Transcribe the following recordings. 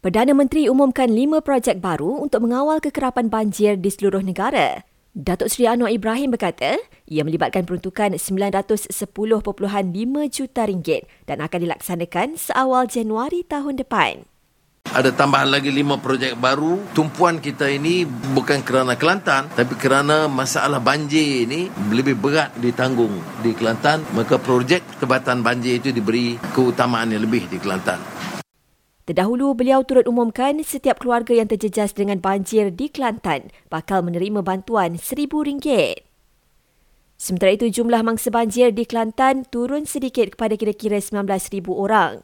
Perdana Menteri umumkan lima projek baru untuk mengawal kekerapan banjir di seluruh negara. Datuk Seri Anwar Ibrahim berkata, ia melibatkan peruntukan 910.5 juta ringgit dan akan dilaksanakan seawal Januari tahun depan. Ada tambahan lagi lima projek baru. Tumpuan kita ini bukan kerana Kelantan, tapi kerana masalah banjir ini lebih berat ditanggung di Kelantan. Maka projek kebatan banjir itu diberi keutamaan yang lebih di Kelantan. Terdahulu, beliau turut umumkan setiap keluarga yang terjejas dengan banjir di Kelantan bakal menerima bantuan RM1,000. Sementara itu, jumlah mangsa banjir di Kelantan turun sedikit kepada kira-kira 19,000 orang.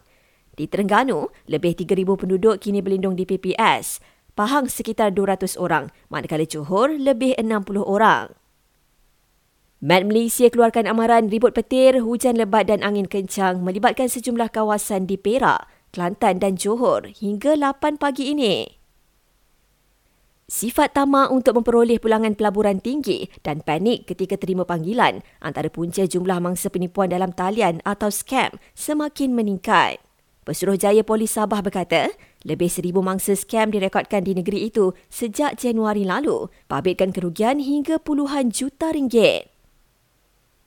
Di Terengganu, lebih 3,000 penduduk kini berlindung di PPS. Pahang sekitar 200 orang, manakala Johor lebih 60 orang. Met Malaysia keluarkan amaran ribut petir, hujan lebat dan angin kencang melibatkan sejumlah kawasan di Perak Kelantan dan Johor hingga 8 pagi ini. Sifat tamak untuk memperoleh pulangan pelaburan tinggi dan panik ketika terima panggilan antara punca jumlah mangsa penipuan dalam talian atau scam semakin meningkat. Pesuruhjaya Polis Sabah berkata, lebih seribu mangsa scam direkodkan di negeri itu sejak Januari lalu, pabitkan kerugian hingga puluhan juta ringgit.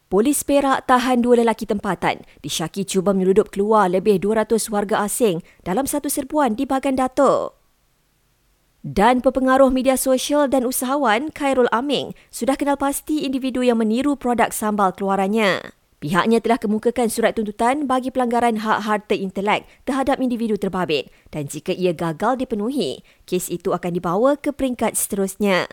Polis Perak tahan dua lelaki tempatan disyaki cuba menyeludup keluar lebih 200 warga asing dalam satu serbuan di Bagan Datuk. Dan pepengaruh media sosial dan usahawan Khairul Aming sudah kenal pasti individu yang meniru produk sambal keluarannya. Pihaknya telah kemukakan surat tuntutan bagi pelanggaran hak harta intelek terhadap individu terbabit dan jika ia gagal dipenuhi, kes itu akan dibawa ke peringkat seterusnya.